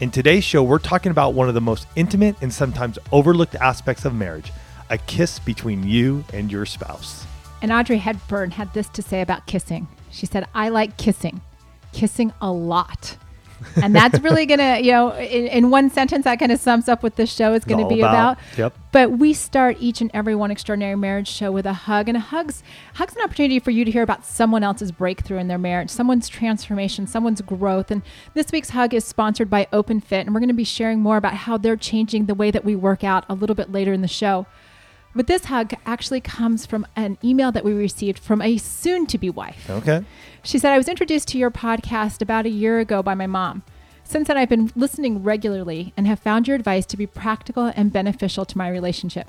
In today's show, we're talking about one of the most intimate and sometimes overlooked aspects of marriage a kiss between you and your spouse. And Audrey Hepburn had this to say about kissing. She said, I like kissing, kissing a lot. And that's really gonna, you know, in, in one sentence, that kind of sums up what this show is gonna be about- about. yep. But we start each and every one extraordinary marriage show with a hug, and a hug's hug's an opportunity for you to hear about someone else's breakthrough in their marriage, someone's transformation, someone's growth. And this week's hug is sponsored by Open Fit, and we're going to be sharing more about how they're changing the way that we work out a little bit later in the show. But this hug actually comes from an email that we received from a soon to be wife. Okay. She said, I was introduced to your podcast about a year ago by my mom. Since then, I've been listening regularly and have found your advice to be practical and beneficial to my relationship.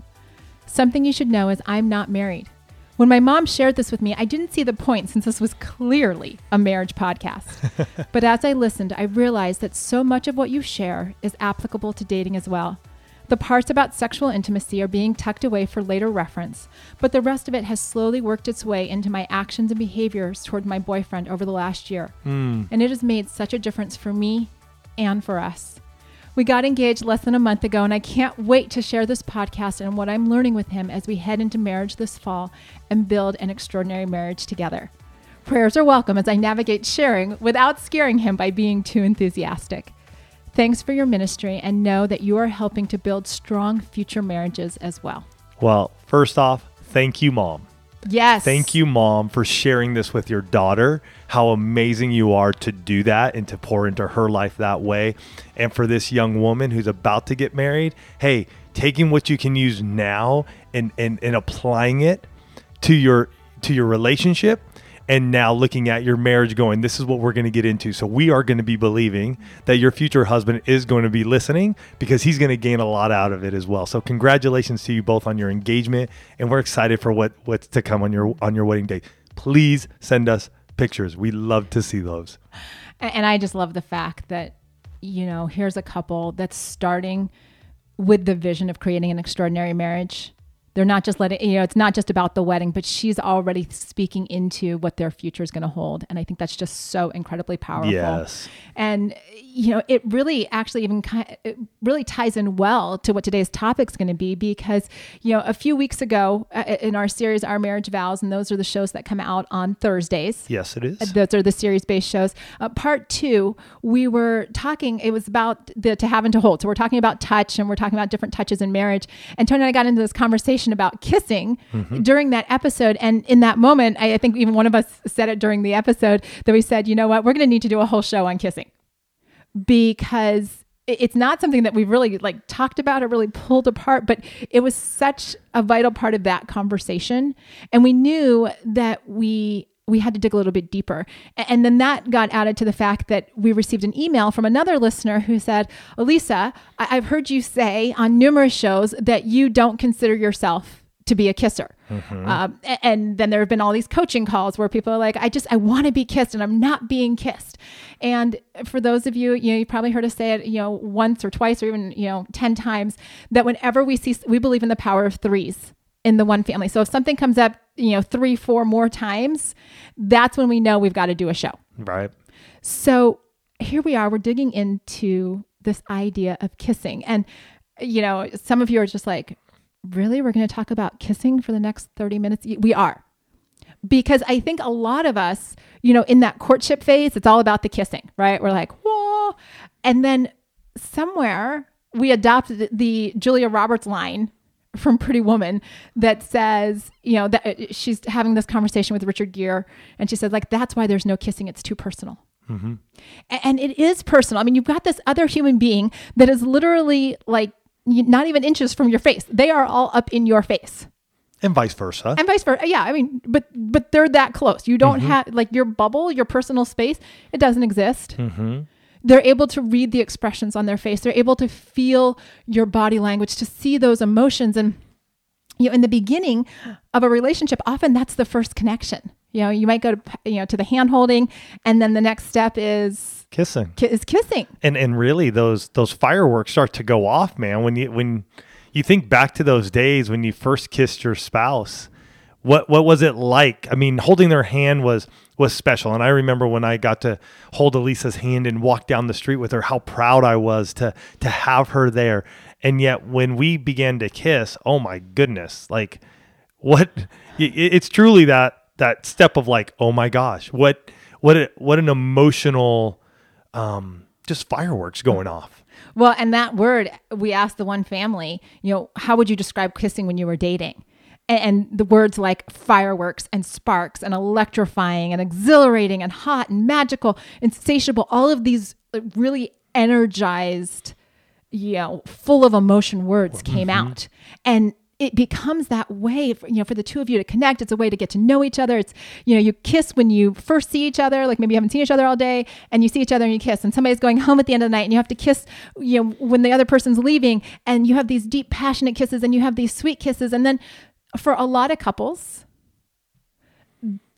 Something you should know is I'm not married. When my mom shared this with me, I didn't see the point since this was clearly a marriage podcast. but as I listened, I realized that so much of what you share is applicable to dating as well. The parts about sexual intimacy are being tucked away for later reference, but the rest of it has slowly worked its way into my actions and behaviors toward my boyfriend over the last year. Hmm. And it has made such a difference for me and for us. We got engaged less than a month ago, and I can't wait to share this podcast and what I'm learning with him as we head into marriage this fall and build an extraordinary marriage together. Prayers are welcome as I navigate sharing without scaring him by being too enthusiastic. Thanks for your ministry and know that you are helping to build strong future marriages as well. Well, first off, thank you, Mom. Yes. Thank you, Mom, for sharing this with your daughter. How amazing you are to do that and to pour into her life that way. And for this young woman who's about to get married, hey, taking what you can use now and, and, and applying it to your to your relationship and now looking at your marriage going this is what we're going to get into. So we are going to be believing that your future husband is going to be listening because he's going to gain a lot out of it as well. So congratulations to you both on your engagement and we're excited for what what's to come on your on your wedding day. Please send us pictures. We love to see those. And I just love the fact that, you know, here's a couple that's starting with the vision of creating an extraordinary marriage. They're not just letting, you know, it's not just about the wedding, but she's already speaking into what their future is going to hold. And I think that's just so incredibly powerful. Yes. And, you know, it really actually even kind it really ties in well to what today's topic is going to be because, you know, a few weeks ago uh, in our series, Our Marriage Vows, and those are the shows that come out on Thursdays yes it is those are the series based shows. Uh, part two, we were talking, it was about the to have and to hold. So we're talking about touch and we're talking about different touches in marriage. And Tony and I got into this conversation about kissing during that episode. And in that moment, I, I think even one of us said it during the episode that we said, you know what, we're going to need to do a whole show on kissing because it's not something that we've really like talked about or really pulled apart but it was such a vital part of that conversation. And we knew that we we had to dig a little bit deeper. And then that got added to the fact that we received an email from another listener who said elisa I- i've heard you say on numerous shows that you don't consider yourself to be a kisser. Um, a- and then there have been all these coaching calls where people are like, I just, I want to be kissed and I'm not being kissed. And for those of you, you know, you probably heard us say it, you know, once or twice or even, you know, 10 times that whenever we see, we believe in the power of threes in the one family. So if something comes up, you know, three, four more times, that's when we know we've got to do a show. right So here we are, we're digging into this idea of kissing. And, you know, some of you are just like, really? We're going to talk about kissing for the next 30 minutes? We are. Because I think a lot of us, you know, in that courtship phase, it's all about the kissing, right? We're like, whoa. And then somewhere we adopted the Julia Roberts line from Pretty Woman that says, you know, that uh, she's having this conversation with Richard Gere, and she says, like, that's why there's no kissing. It's too personal. A- And it is personal. I mean, you've got this other human being that is literally like not even inches from your face. They are all up in your face. and vice versa And vice versa. Yeah, I mean, but but they're that close. You don't mm-hmm. have like your bubble, your personal space, it doesn't exist. Mm-hmm. they're able to read the expressions on their face. They're able to feel your body language, to see those emotions. And, you know, in the beginning of a relationship, often that's the first connection. You know, you might go to, you know, to the hand holding and then the next step is kissing. ki- is kissing. And and really those those fireworks start to go off, man, when you when you think back to those days when you first kissed your spouse. What what was it like? I mean, holding their hand was was special. And I remember when I got to hold Elisa's hand and walk down the street with her, how proud I was to to have her there. And yet when we began to kiss, oh my goodness, like what it's truly that that step of like, oh my gosh, what what a, what an emotional um just fireworks going off. Well, and that word, we asked the one family, you know, how would you describe kissing when you were dating? And, and the words like fireworks and sparks and electrifying and exhilarating and hot and magical, insatiable, all of these really energized, you know, full of emotion words came out. And it becomes that way for, you know for the two of you to connect. It's a way to get to know each other. It's you know you kiss when you first see each other like maybe you haven't seen each other all day and you see each other and you kiss and somebody's going home at the end of the night and you have to kiss you know when the other person's leaving and you have these deep passionate kisses and you have these sweet kisses and then for a lot of couples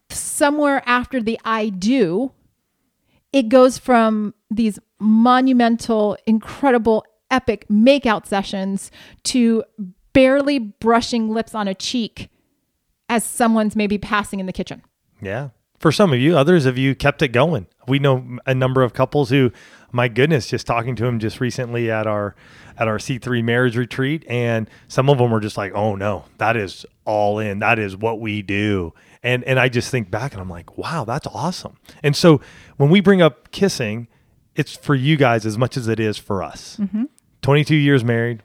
somewhere after the i do it goes from these monumental incredible epic makeout sessions to barely brushing lips on a cheek as someone's maybe passing in the kitchen. Yeah. For some of you, others of you kept it going. We know a number of couples who, my goodness, just talking to them just recently at our at our C3 marriage retreat and some of them were just like, "Oh no, that is all in. That is what we do." And and I just think back and I'm like, "Wow, that's awesome." And so when we bring up kissing, it's for you guys as much as it is for us. Mm-hmm. 22 years married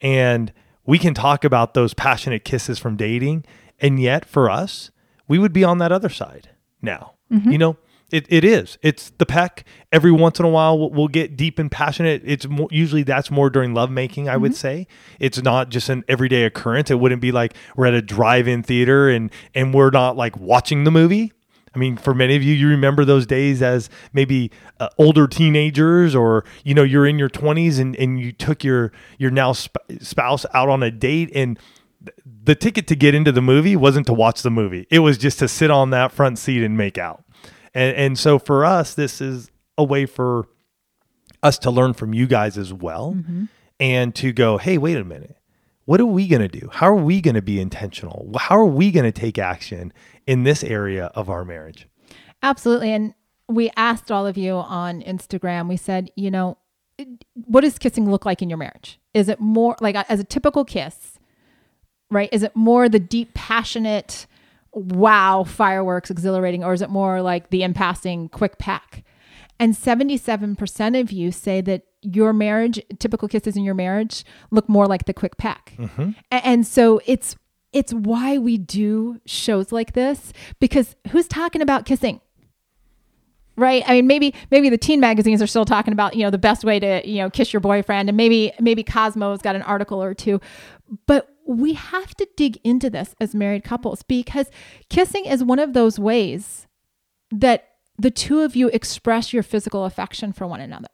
and we can talk about those passionate kisses from dating and yet for us we would be on that other side now. Mm-hmm. You know it, it is. It's the peck. Every once in a while we'll, we'll get deep and passionate. It's more, usually that's more during lovemaking i would mm-hmm. say. It's not just an everyday occurrence. It wouldn't be like we're at a drive-in theater and and we're not like watching the movie I mean, for many of you, you remember those days as maybe uh, older teenagers, or you know, you're in your 20s and, and you took your your now sp- spouse out on a date, and th- the ticket to get into the movie wasn't to watch the movie; it was just to sit on that front seat and make out. And and so for us, this is a way for us to learn from you guys as well, and to go, hey, wait a minute what are we going to do? How are we going to be intentional? How are we going to take action in this area of our marriage? Absolutely. And we asked all of you on Instagram, we said, you know, what does kissing look like in your marriage? Is it more like as a typical kiss, right? Is it more the deep, passionate, wow, fireworks, exhilarating, or is it more like the impassing, quick pack? And 77% of you say that your marriage, typical kisses in your marriage, look more like the quick pack. Mm-hmm. A- And so it's it's why we do shows like this because who's talking about kissing? Right? I mean maybe maybe the teen magazines are still talking about, you know, the best way to, you know, kiss your boyfriend and maybe maybe Cosmo's got an article or two. But we have to dig into this as married couples because kissing is one of those ways that the two of you express your physical affection for one another.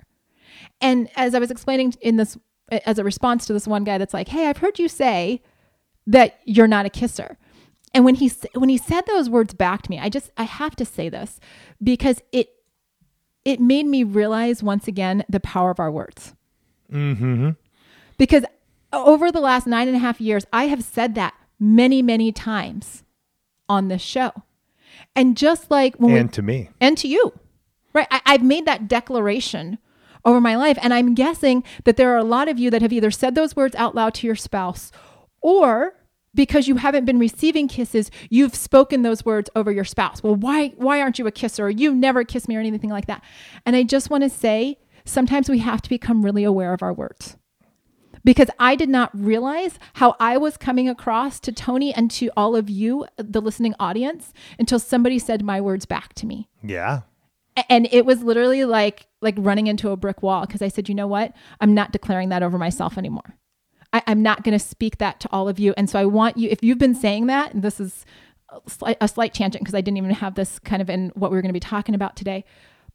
And as I was explaining in this, as a response to this one guy that's like, "Hey, I've heard you say that you're not a kisser," and when he when he said those words back to me, I just I have to say this because it it made me realize once again the power of our words. Mm-hmm. Because over the last nine and a half years, I have said that many, many times on this show. And just like when And we to me, and to you. Right. I, I've made that declaration over my life. And I'm guessing that there are a lot of you that have either said those words out loud to your spouse or because you haven't been receiving kisses, you've spoken those words over your spouse. Well, why why aren't you a kisser? You never kiss me or anything like that. And I just want to say sometimes we have to become really aware of our words because I did not realize how I was coming across to Tony and to all of you, the listening audience, until somebody said my words back to me. yeah, And it was literally like like running into a brick wall because I said, you know what? I'm not declaring that over myself anymore. I, I'm not going to speak that to all of you. And so I want you, if you've been saying that, and this is a slight, a slight tangent because I didn't even have this kind of in what we were going to be talking about today,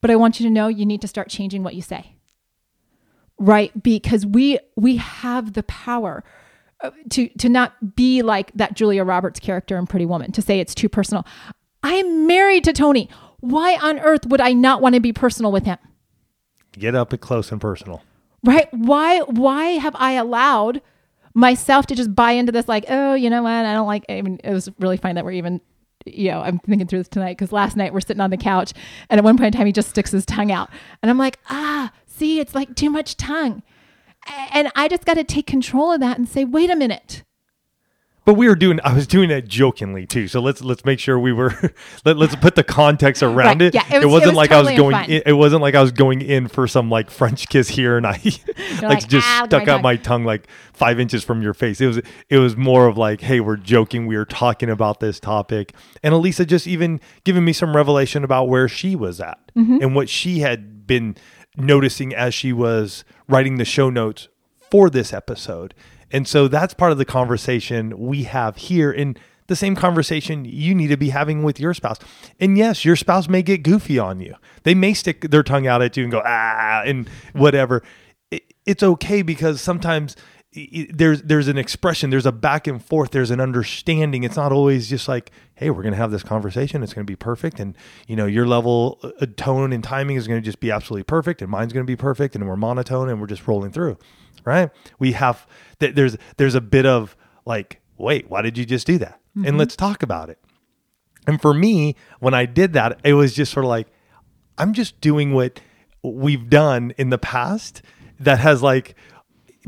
but I want you to know you need to start changing what you say. Right? Because we we have the power uh, to to not be like that Julia Roberts character in Pretty Woman to say it's too personal. I am married to Tony. Why on earth would I not want to be personal with him? Get up and close and personal. Right? Why why have I allowed myself to just buy into this like, oh, you know what? I don't like I mean it was really fine that we're even you know, I'm thinking through this tonight because last night we're sitting on the couch and at one point in time he just sticks his tongue out. And I'm like, ah, see, it's like too much tongue. And I just got to take control of that and say, wait a minute. But we were doing. I was doing it jokingly too. So let's let's make sure we were. Let, us put the context around Right, it. yeah, it was- wasn't it was like totally I was going. In, it wasn't like I was going in for some like French kiss here, and I like, like, just "Ah, stuck my out tongue." my tongue like five inches from your face. It was it was more of like, hey, we're joking. We are talking about this topic, and Elisa just even giving me some revelation about where she was at Mm-hmm. and what she had been noticing as she was writing the show notes for this episode. And so that's part of the conversation we have here and the same conversation you need to be having with your spouse. And yes, your spouse may get goofy on you. They may stick their tongue out at you and go ah and whatever. It- It's okay because sometimes there's there's an expression, there's a back and forth, there's an understanding. It's not always just like, hey, we're going to have this conversation. It's going to be perfect, and you know your level, uh, tone, and timing is going to just be absolutely perfect, and mine's going to be perfect, and we're monotone, and we're just rolling through, right? We have th- there's there's a bit of like, wait, why did you just do that? And let's talk about it. And for me, when I did that, it was just sort of like, I'm just doing what we've done in the past that has like,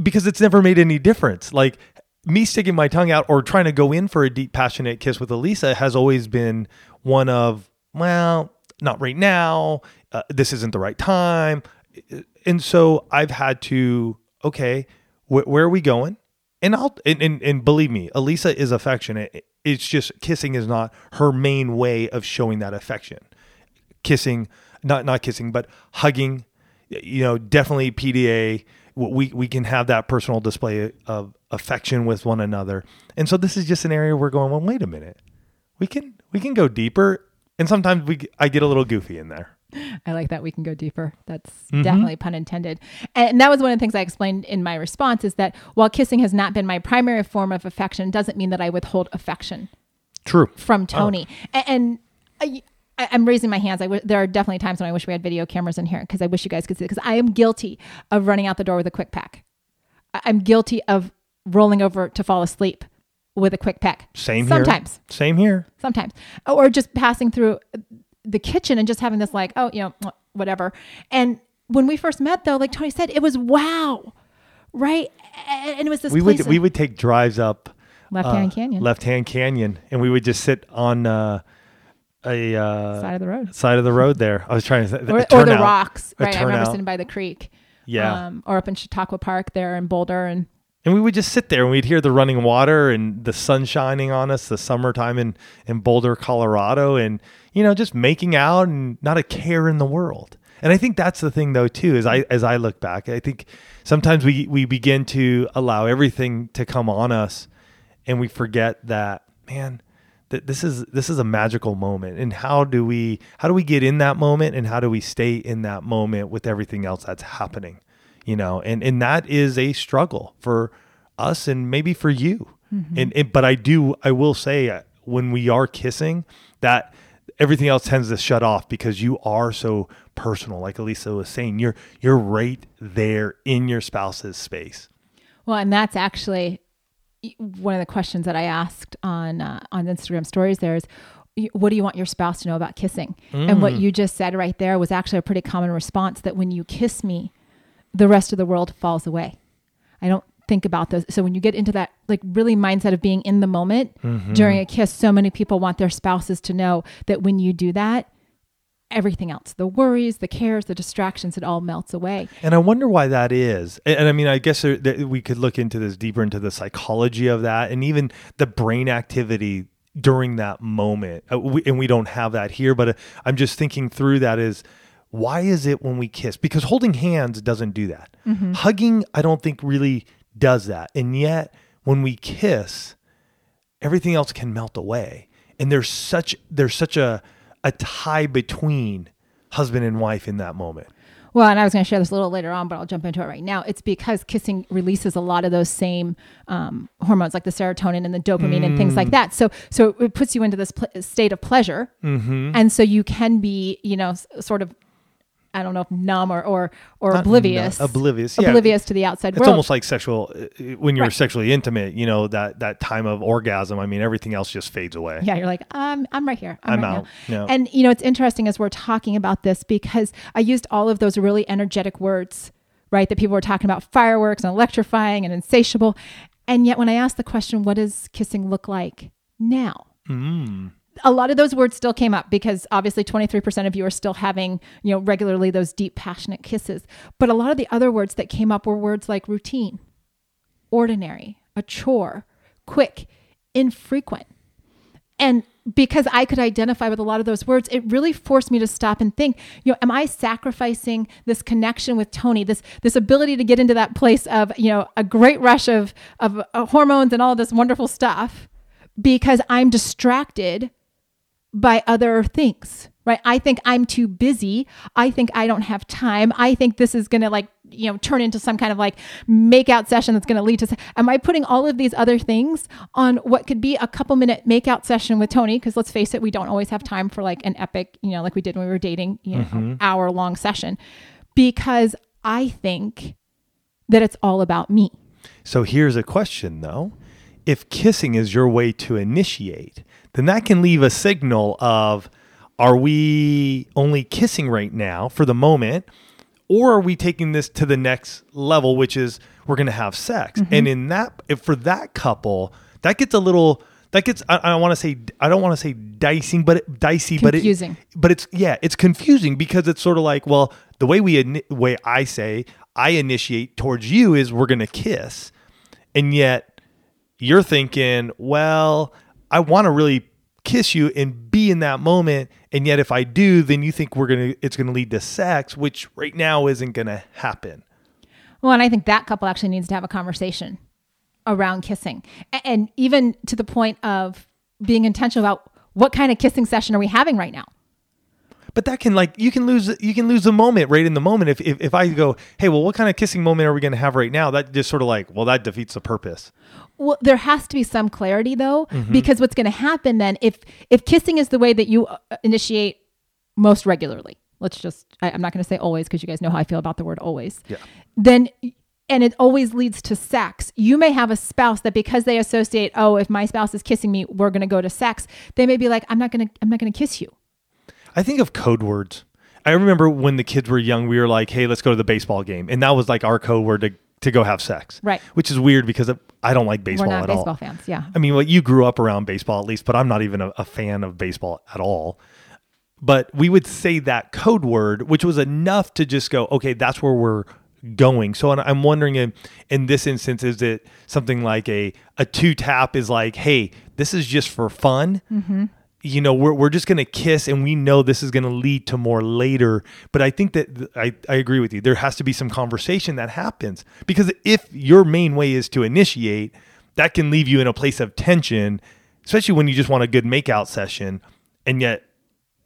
because it's never made any difference. Like me sticking my tongue out or trying to go in for a deep, passionate kiss with Elisa has always been one of, well, not right now. Uh, this isn't the right time. And so I've had to, okay, wh- where are we going? And I'll and, and and believe me, Elisa is affectionate. It's just kissing is not her main way of showing that affection. Kissing, not not kissing, but hugging. You know, definitely PDA. We we can have that personal display of affection with one another. And so this is just an area we're going. Well, wait a minute. We can we can go deeper. And sometimes we I get a little goofy in there. I like that we can go deeper. That's Mm-hmm. definitely pun intended. And that was one of the things I explained in my response is that while kissing has not been my primary form of affection, doesn't mean that I withhold affection True. from Tony. A- And, I, I'm raising my hands. I w- there are definitely times when I wish we had video cameras in here because I wish you guys could see it because I am guilty of running out the door with a quick pack. I- I'm guilty of rolling over to fall asleep with a quick peck. Same here. Sometimes Same here. sometimes or just passing through the kitchen and just having this like oh you know whatever. And when we first met though like tony said it was wow right? And it was this we would we would take drives up left uh, hand canyon. Left hand canyon, and we would just sit on uh, a uh, side of the road. side of the road there. I was trying to or, a or the rocks right? I remember sitting by the creek Yeah. um, or up in chautauqua park there in boulder and And we would just sit there and we'd hear the running water and the sun shining on us, the summertime in, in Boulder, Colorado, and, you know, just making out and not a care in the world. And I think that's the thing though, too, as I as I look back, I think sometimes we we begin to allow everything to come on us and we forget that, man, that this is this is a magical moment. And how do we how do we get in that moment and how do we stay in that moment with everything else that's happening? You know and and that is a struggle for us and maybe for you and, and but i do i will say uh, when we are kissing that everything else tends to shut off because you are so personal like elisa was saying you're you're right there in your spouse's space Well, and that's actually one of the questions that I asked on uh, on Instagram stories. There is, what do you want your spouse to know about kissing? And what you just said right there was actually a pretty common response that when you kiss me, the rest of the world falls away. I don't think about those. So when you get into that like really mindset of being in the moment during a kiss, so many people want their spouses to know that when you do that, everything else, the worries, the cares, the distractions, it all melts away. And I wonder why that is. And, and I mean, I guess there, that we could look into this deeper into the psychology of that and even the brain activity during that moment. Uh, we, and we don't have that here, but uh, I'm just thinking through that is why is it when we kiss? Because holding hands doesn't do that. Hugging, I don't think really does that. And yet, when we kiss, everything else can melt away and there's such there's such a a tie between husband and wife in that moment? Well, and I was going to share this a little later on, but I'll jump into it right now. It's because kissing releases a lot of those same um, hormones, like the serotonin and the dopamine and things like that. So, so it puts you into this pl- state of pleasure, Mm-hmm. and so you can be, you know, s- sort of, I don't know, if numb or or, or oblivious, No, oblivious. Yeah. oblivious to the outside It's world. almost like sexual uh, when you're Right. sexually intimate. You know that that time of orgasm. I mean, everything else just fades away. yeah, you're like, um, I'm right here. I'm, I'm right out. Yeah. And you know, it's interesting as we're talking about this because I used all of those really energetic words, right? That people were talking about fireworks and electrifying and insatiable. And yet when I asked the question, what does kissing look like now? Mm. A lot of those words still came up because obviously 23% of you are still having, you know, regularly those deep passionate kisses. But a lot of the other words that came up were words like routine, ordinary, a chore, quick, infrequent. And because I could identify with a lot of those words, it really forced me to stop and think, you know, am I sacrificing this connection with Tony, this this ability to get into that place of, you know, a great rush of of uh, hormones and all this wonderful stuff because I'm distracted by other things, right? I think I'm too busy. I think I don't have time. I think this is going to like, you know, turn into some kind of like make out session that's going to lead to. Am I putting all of these other things on what could be a couple minute make out session with Tony? Because let's face it, we don't always have time for like an epic, you know, like we did when we were dating, you know, mm-hmm. hour long session because I think that it's all about me. So here's a question though. If kissing is your way to initiate, then that can leave a signal of are we only kissing right now for the moment or are we taking this to the next level which is we're going to have sex. Mm-hmm. And in that if for that couple, that gets a little that gets I, I don't want to say I don't want to say dicing but it, dicey Confusing. but it but it's yeah it's confusing because it's sort of like well the way we way I say I initiate towards you is we're gonna kiss and yet you're thinking well I want to really kiss you and be in that moment. And yet if I do then you think we're gonna it's gonna lead to sex which right now isn't gonna happen. Well, and I think that couple actually needs to have a conversation around kissing. And even to the point of being intentional about what kind of kissing session are we having right now? But that can like you can lose you can lose the moment right in the moment. If if, if I go hey well what kind of kissing moment are we going to have right now? That just sort of like well that defeats the purpose Well, there has to be some clarity though, Mm-hmm. because what's going to happen then if if kissing is the way that you uh, initiate most regularly, let's just I, I'm not going to say always because you guys know how I feel about the word always. Yeah. Then and it always leads to sex. You may have a spouse that because they associate, oh, if my spouse is kissing me, we're going to go to sex. They may be like, I'm not going to I'm not going to kiss you. I think of code words I remember when the kids were young we were like hey let's go to the baseball game and that was like our code word to to go have sex Right. which is weird because I don't like baseball we're not at baseball all fans. Yeah. I mean, well, you grew up around baseball at least, but I'm not even a, a fan of baseball at all. But we would say that code word, which was enough to just go, okay, that's where we're going. So I'm wondering in, in this instance, is it something like a, a two tap is like, hey, this is just for fun. Mm-hmm. You know, we're, we're just going to kiss and we know this is going to lead to more later. But I think that I, I agree with you. There has to be some conversation that happens because if your main way is to initiate, that can leave you in a place of tension, especially when you just want a good makeout session and yet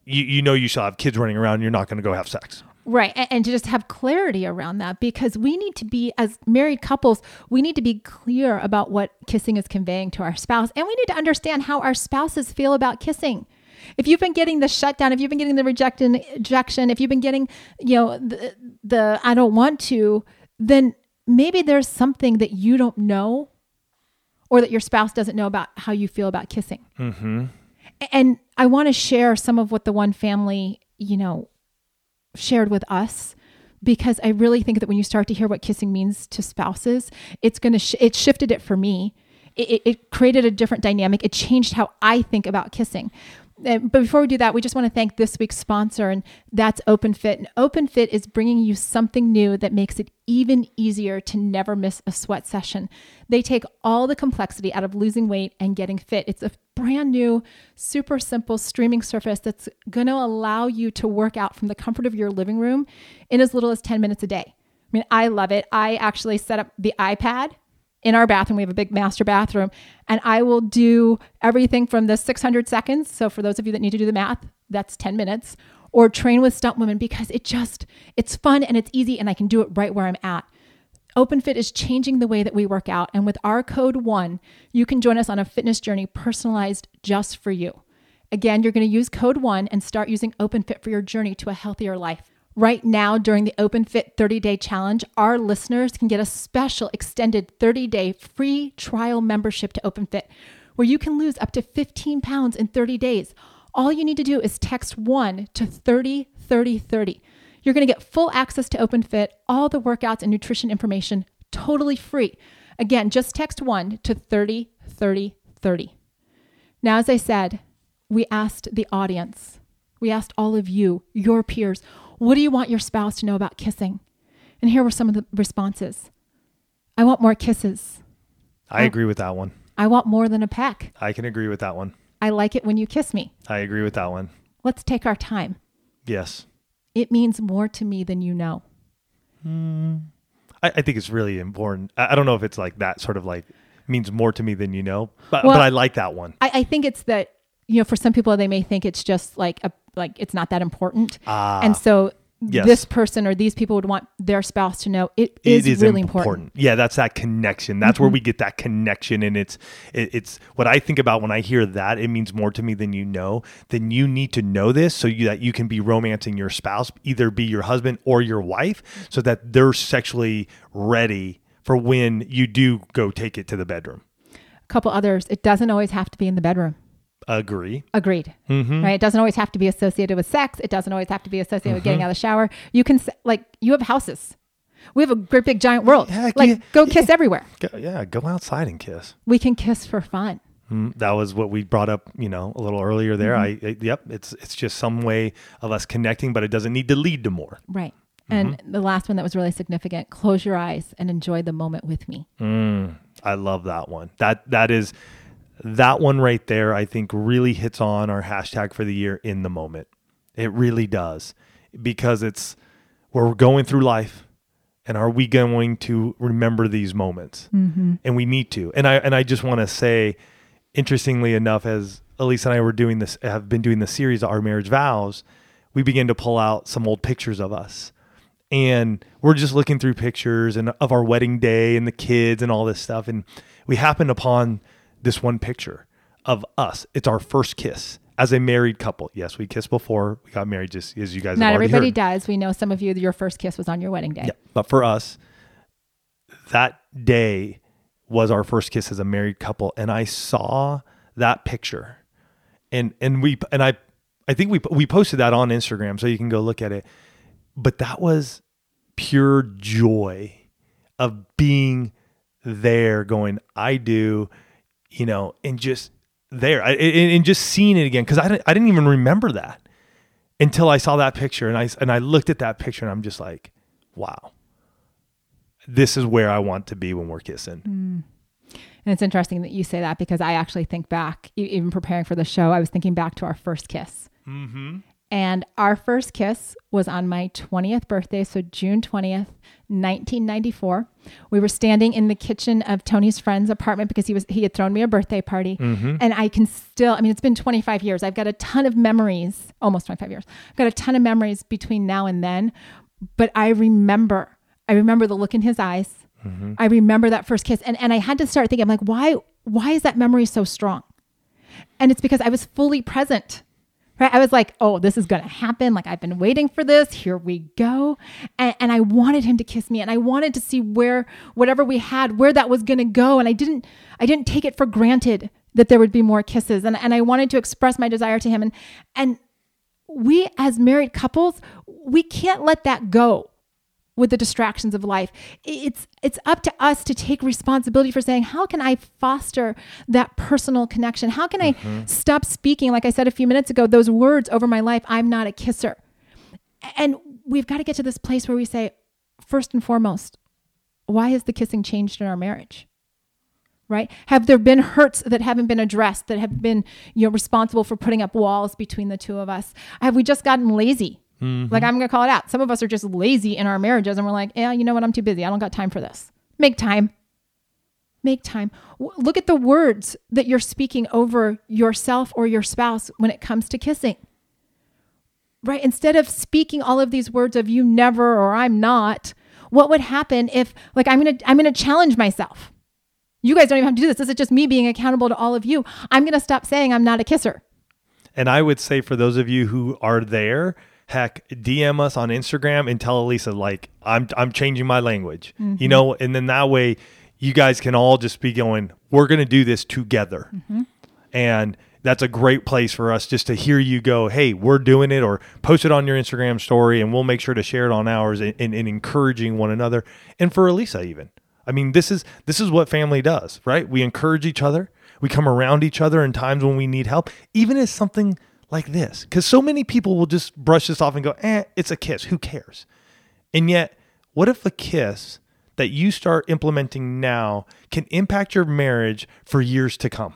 you, you know you shall have kids running around, you're not going to go have sex. Right. And, to just have clarity around that because we need to be, as married couples, we need to be clear about what kissing is conveying to our spouse. And we need to understand how our spouses feel about kissing. If you've been getting the shutdown, if you've been getting the rejection, rejection, if you've been getting, you know, the, the I don't want to, then maybe there's something that you don't know or that your spouse doesn't know about how you feel about kissing. Mm-hmm. And I want to share some of what the one family, you know, shared with us because I really think that when you start to hear what kissing means to spouses, it's going to, sh- it shifted it for me. It, it, it created a different dynamic. It changed how I think about kissing. But before we do that, we just want to thank this week's sponsor, and that's OpenFit. And OpenFit is bringing you something new that makes it even easier to never miss a sweat session. They take all the complexity out of losing weight and getting fit. It's a brand new, super simple streaming surface that's going to allow you to work out from the comfort of your living room in as little as 10 minutes a day. I mean, I love it. I actually set up the iPad in our bathroom. We have a big master bathroom, and I will do everything from the 600 seconds. So, for those of you that need to do the math, that's 10 minutes, or train with stunt women because it just it's fun and it's easy and I can do it right where I'm at. OpenFit is changing the way that we work out and with our code 1, you can join us on a fitness journey personalized just for you. Again, you're going to use code 1 and start using OpenFit for your journey to a healthier life. Right now, during the OpenFit 30 day challenge, our listeners can get a special extended 30 day free trial membership to OpenFit where you can lose up to 15 pounds in 30 days. All you need to do is text 1 to 30 30 30. You're going to get full access to OpenFit, all the workouts and nutrition information totally free. Again, just text 1 to 30 30 30. Now, as I said, we asked the audience, we asked all of you, your peers, what do you want your spouse to know about kissing? And here were some of the responses I want more kisses. I agree with that one. I want more than a peck. I can agree with that one. I like it when you kiss me. I agree with that one. Let's take our time. Yes. It means more to me than you know. Hmm. I, I think it's really important. I, I don't know if it's like that sort of like means more to me than you know, but Well- but I like that one. I, I think it's that, you know, for some people, they may think it's just like a, like it's not that important. Ah, and so yes. this person or these people would want their spouse to know it is, it is really important. important. Mm-hmm. Yeah, that's that connection. That's where we get that connection, and it's it, it's what I think about when I hear that. It means more to me than you know. Then you need to know this so you, that you can be romancing your spouse, either be your husband or your wife, so that they're sexually ready for when you do go take it to the bedroom. A couple others, it doesn't always have to be in the bedroom. Agree. Agreed. Mm-hmm. Right? It doesn't always have to be associated with sex. It doesn't always have to be associated with getting out of the shower. You can like you have houses. We have a great big giant world. Yeah, like yeah, go kiss everywhere. Go, yeah, go outside and kiss. We can kiss for fun. Mm, That was what we brought up, you know, a little earlier there. Mm-hmm. I, I yep, it's it's just some way of us connecting, but it doesn't need to lead to more. Right. And the last one that was really significant, close your eyes and enjoy the moment with me. Mm, I love that one. That that is that one right there. I think really hits on our hashtag for the year in the moment. It really does because it's where we're going through life, and are we going to remember these moments? Mm-hmm. And we need to. And I and I just want to say, interestingly enough, as Elise and I were doing this, have been doing the series, of our marriage vows, we began to pull out some old pictures of us and we're just looking through pictures and of our wedding day and the kids and all this stuff and we happened upon this one picture of us it's our first kiss as a married couple yes we kissed before we got married just as you guys Not everybody heard. does. We know some of you, your first kiss was on your wedding day. Yeah, but for us that day was our first kiss as a married couple and i saw that picture and and we and i i think we we posted that on instagram so you can go look at it but that was pure joy of being there going i do you know and just there I, and, and just seeing it again because I didn't, I didn't even remember that until i saw that picture and i and i looked at that picture and i'm just like wow this is where i want to be when we're kissing And it's interesting that you say that because I actually think back, even preparing for the show, I was thinking back to our first kiss. mm-hmm. And our first kiss was on my 20th birthday, so June 20th, 1994. We were standing in the kitchen of Tony's friend's apartment because he was he had thrown me a birthday party. Mm-hmm. And I can still, I mean, it's been 25 years. I've got a ton of memories, almost 25 years. I've got a ton of memories between now and then, but I remember, I remember the look in his eyes. Mm-hmm. I remember that first kiss. And and I had to start thinking, I'm like, why why is that memory so strong? And it's because I was fully present. Right? I was like, oh, this is going to happen. Like, I've been waiting for this. Here we go. And, and I wanted him to kiss me and I wanted to see where, whatever we had, where that was going to go. And I didn't, I didn't take it for granted that there would be more kisses. And, and I wanted to express my desire to him. And, and we as married couples, we can't let that go with the distractions of life. It's it's up to us to take responsibility for saying, how can I foster that personal connection? How can I mm-hmm. stop speaking, like I said a few minutes ago, those words over my life, I'm not a kisser. And we've got to get to this place where we say, first and foremost, why has the kissing changed in our marriage? Right? Have there been hurts that haven't been addressed that have been, you know, responsible for putting up walls between the two of us? Have we just gotten lazy? Mm-hmm. Like I'm gonna call it out. Some of us are just lazy in our marriages, and we're like, yeah, you know what? I'm too busy. I don't got time for this. Make time. Make time. W- Look at the words that you're speaking over yourself or your spouse when it comes to kissing. right? Instead of speaking all of these words of you never or I'm not, what would happen if like I'm going to I'm going to challenge myself. You guys don't even have to do this. This is just me being accountable to all of you. I'm going to stop saying I'm not a kisser. And I would say for those of you who are there, heck, DM us on Instagram and tell Elisa like I'm I'm changing my language. Mm-hmm. You know, and then that way you guys can all just be going, we're going to do this together. Mm-hmm. And that's a great place for us just to hear you go, hey, we're doing it, or post it on your Instagram story, and we'll make sure to share it on ours and, and, and encouraging one another. And for Elisa, even. I mean, this is this is what family does, right? We encourage each other. We come around each other in times when we need help, even as something like this. Because so many people will just brush this off and go, eh, it's a kiss. Who cares? And yet, what if a kiss that you start implementing now can impact your marriage for years to come?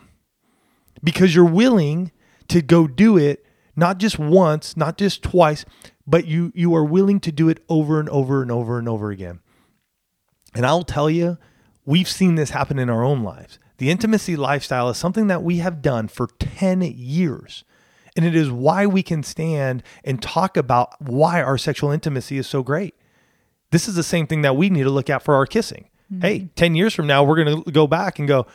because you're willing to go do it not just once, not just twice, but you you are willing to do it over and over and over and over again. And I'll tell you, we've seen this happen in our own lives. The intimacy lifestyle is something that we have done for 10 years. And it is why we can stand and talk about why our sexual intimacy is so great. This is the same thing that we need to look at for our kissing. Mm-hmm. Hey, 10 years from now, we're going to go back and go,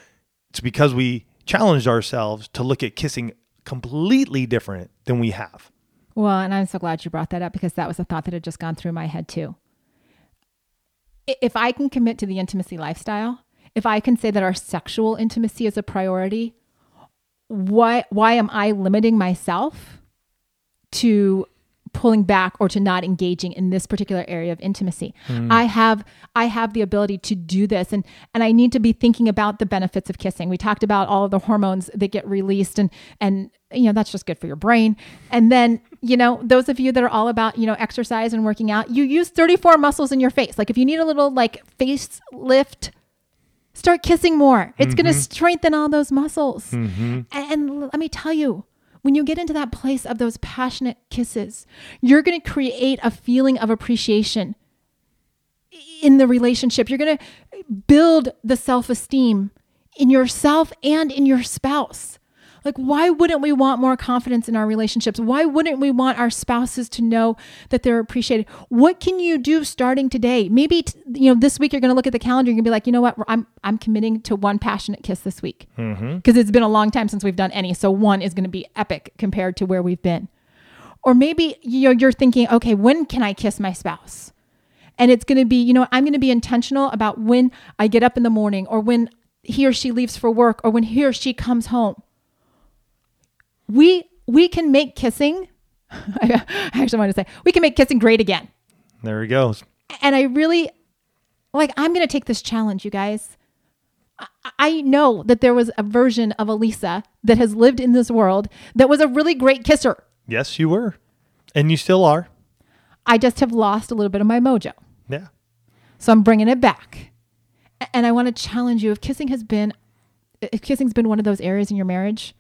it's because we challenged ourselves to look at kissing completely different than we have. Well, and I'm so glad you brought that up because that was a thought that had just gone through my head too. If I can commit to the intimacy lifestyle, if I can say that our sexual intimacy is a priority, why why am I limiting myself to pulling back or to not engaging in this particular area of intimacy. Mm. I have I have the ability to do this and and I need to be thinking about the benefits of kissing. We talked about all of the hormones that get released and and you know that's just good for your brain. And then, you know, those of you that are all about, you know, exercise and working out, you use 34 muscles in your face. Like if you need a little like face lift start kissing more. It's mm-hmm. going to strengthen all those muscles. Mm-hmm. And, and let me tell you, when you get into that place of those passionate kisses, you're going to create a feeling of appreciation in the relationship. You're going to build the self esteem in yourself and in your spouse. Like, why wouldn't we want more confidence in our relationships? Why wouldn't we want our spouses to know that they're appreciated? What can you do starting today? Maybe, t- you know, this week you're going to look at the calendar. You're going to be like, you know what? I'm, I'm committing to one passionate kiss this week because mm-hmm. it's been a long time since we've done any. So one is going to be epic compared to where we've been. Or maybe you know, you're thinking, okay, when can I kiss my spouse? And it's going to be, you know, I'm going to be intentional about when I get up in the morning or when he or she leaves for work or when he or she comes home we we can make kissing I actually want to say we can make kissing great again. There he goes. And I really like I'm going to take this challenge, you guys. I know that there was a version of Elisa that has lived in this world that was a really great kisser. Yes, you were. And you still are. I just have lost a little bit of my mojo. Yeah. So I'm bringing it back. And I want to challenge you if kissing has been if kissing's been one of those areas in your marriage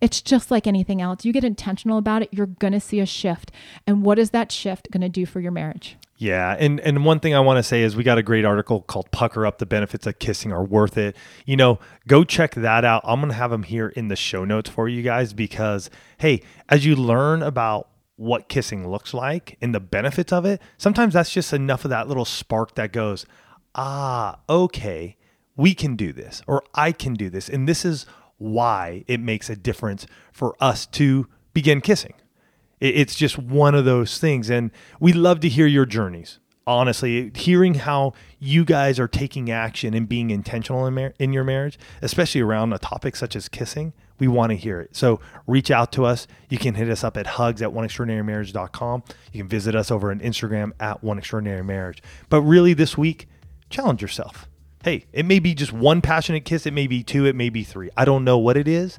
it's just like anything else. You get intentional about it, you're going to see a shift. And what is that shift going to do for your marriage? Yeah, and and one thing I want to say is we got a great article called "Pucker Up: The Benefits of Kissing Are Worth It." You know, go check that out. I'm gonna have them here in the show notes for you guys because hey, as you learn about what kissing looks like and the benefits of it, sometimes that's just enough of that little spark that goes, ah, okay, we can do this, or I can do this, and this is why it makes a difference for us to begin kissing. It's just one of those things. And we love to hear your journeys. Honestly, hearing how you guys are taking action and being intentional in, mar- in your marriage, especially around a topic such as kissing, we want to hear it. So reach out to us. You can hit us up at hugs at oneextraordinarymarriage.com. You can visit us over on Instagram at one extraordinary marriage. But really, this week, challenge yourself Hey, it may be just one passionate kiss, it may be two, it may be three. I don't know what it is,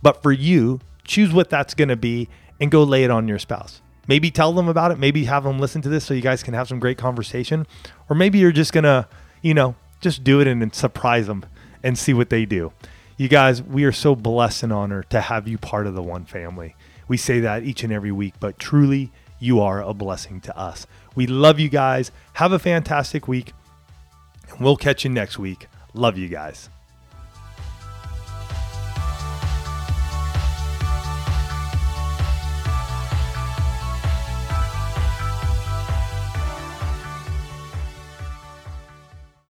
but for you, choose what that's going to be and go lay it on your spouse. Maybe tell them about it, maybe have them listen to this so you guys can have some great conversation, or maybe you're just going to, you know, just do it and, surprise them and see what they do. You guys, we are so blessed and honored to have you part of the one family. We say that each and every week, but truly, you are a blessing to us. We love you guys. Have a fantastic week. And we'll catch you next week. Love you guys.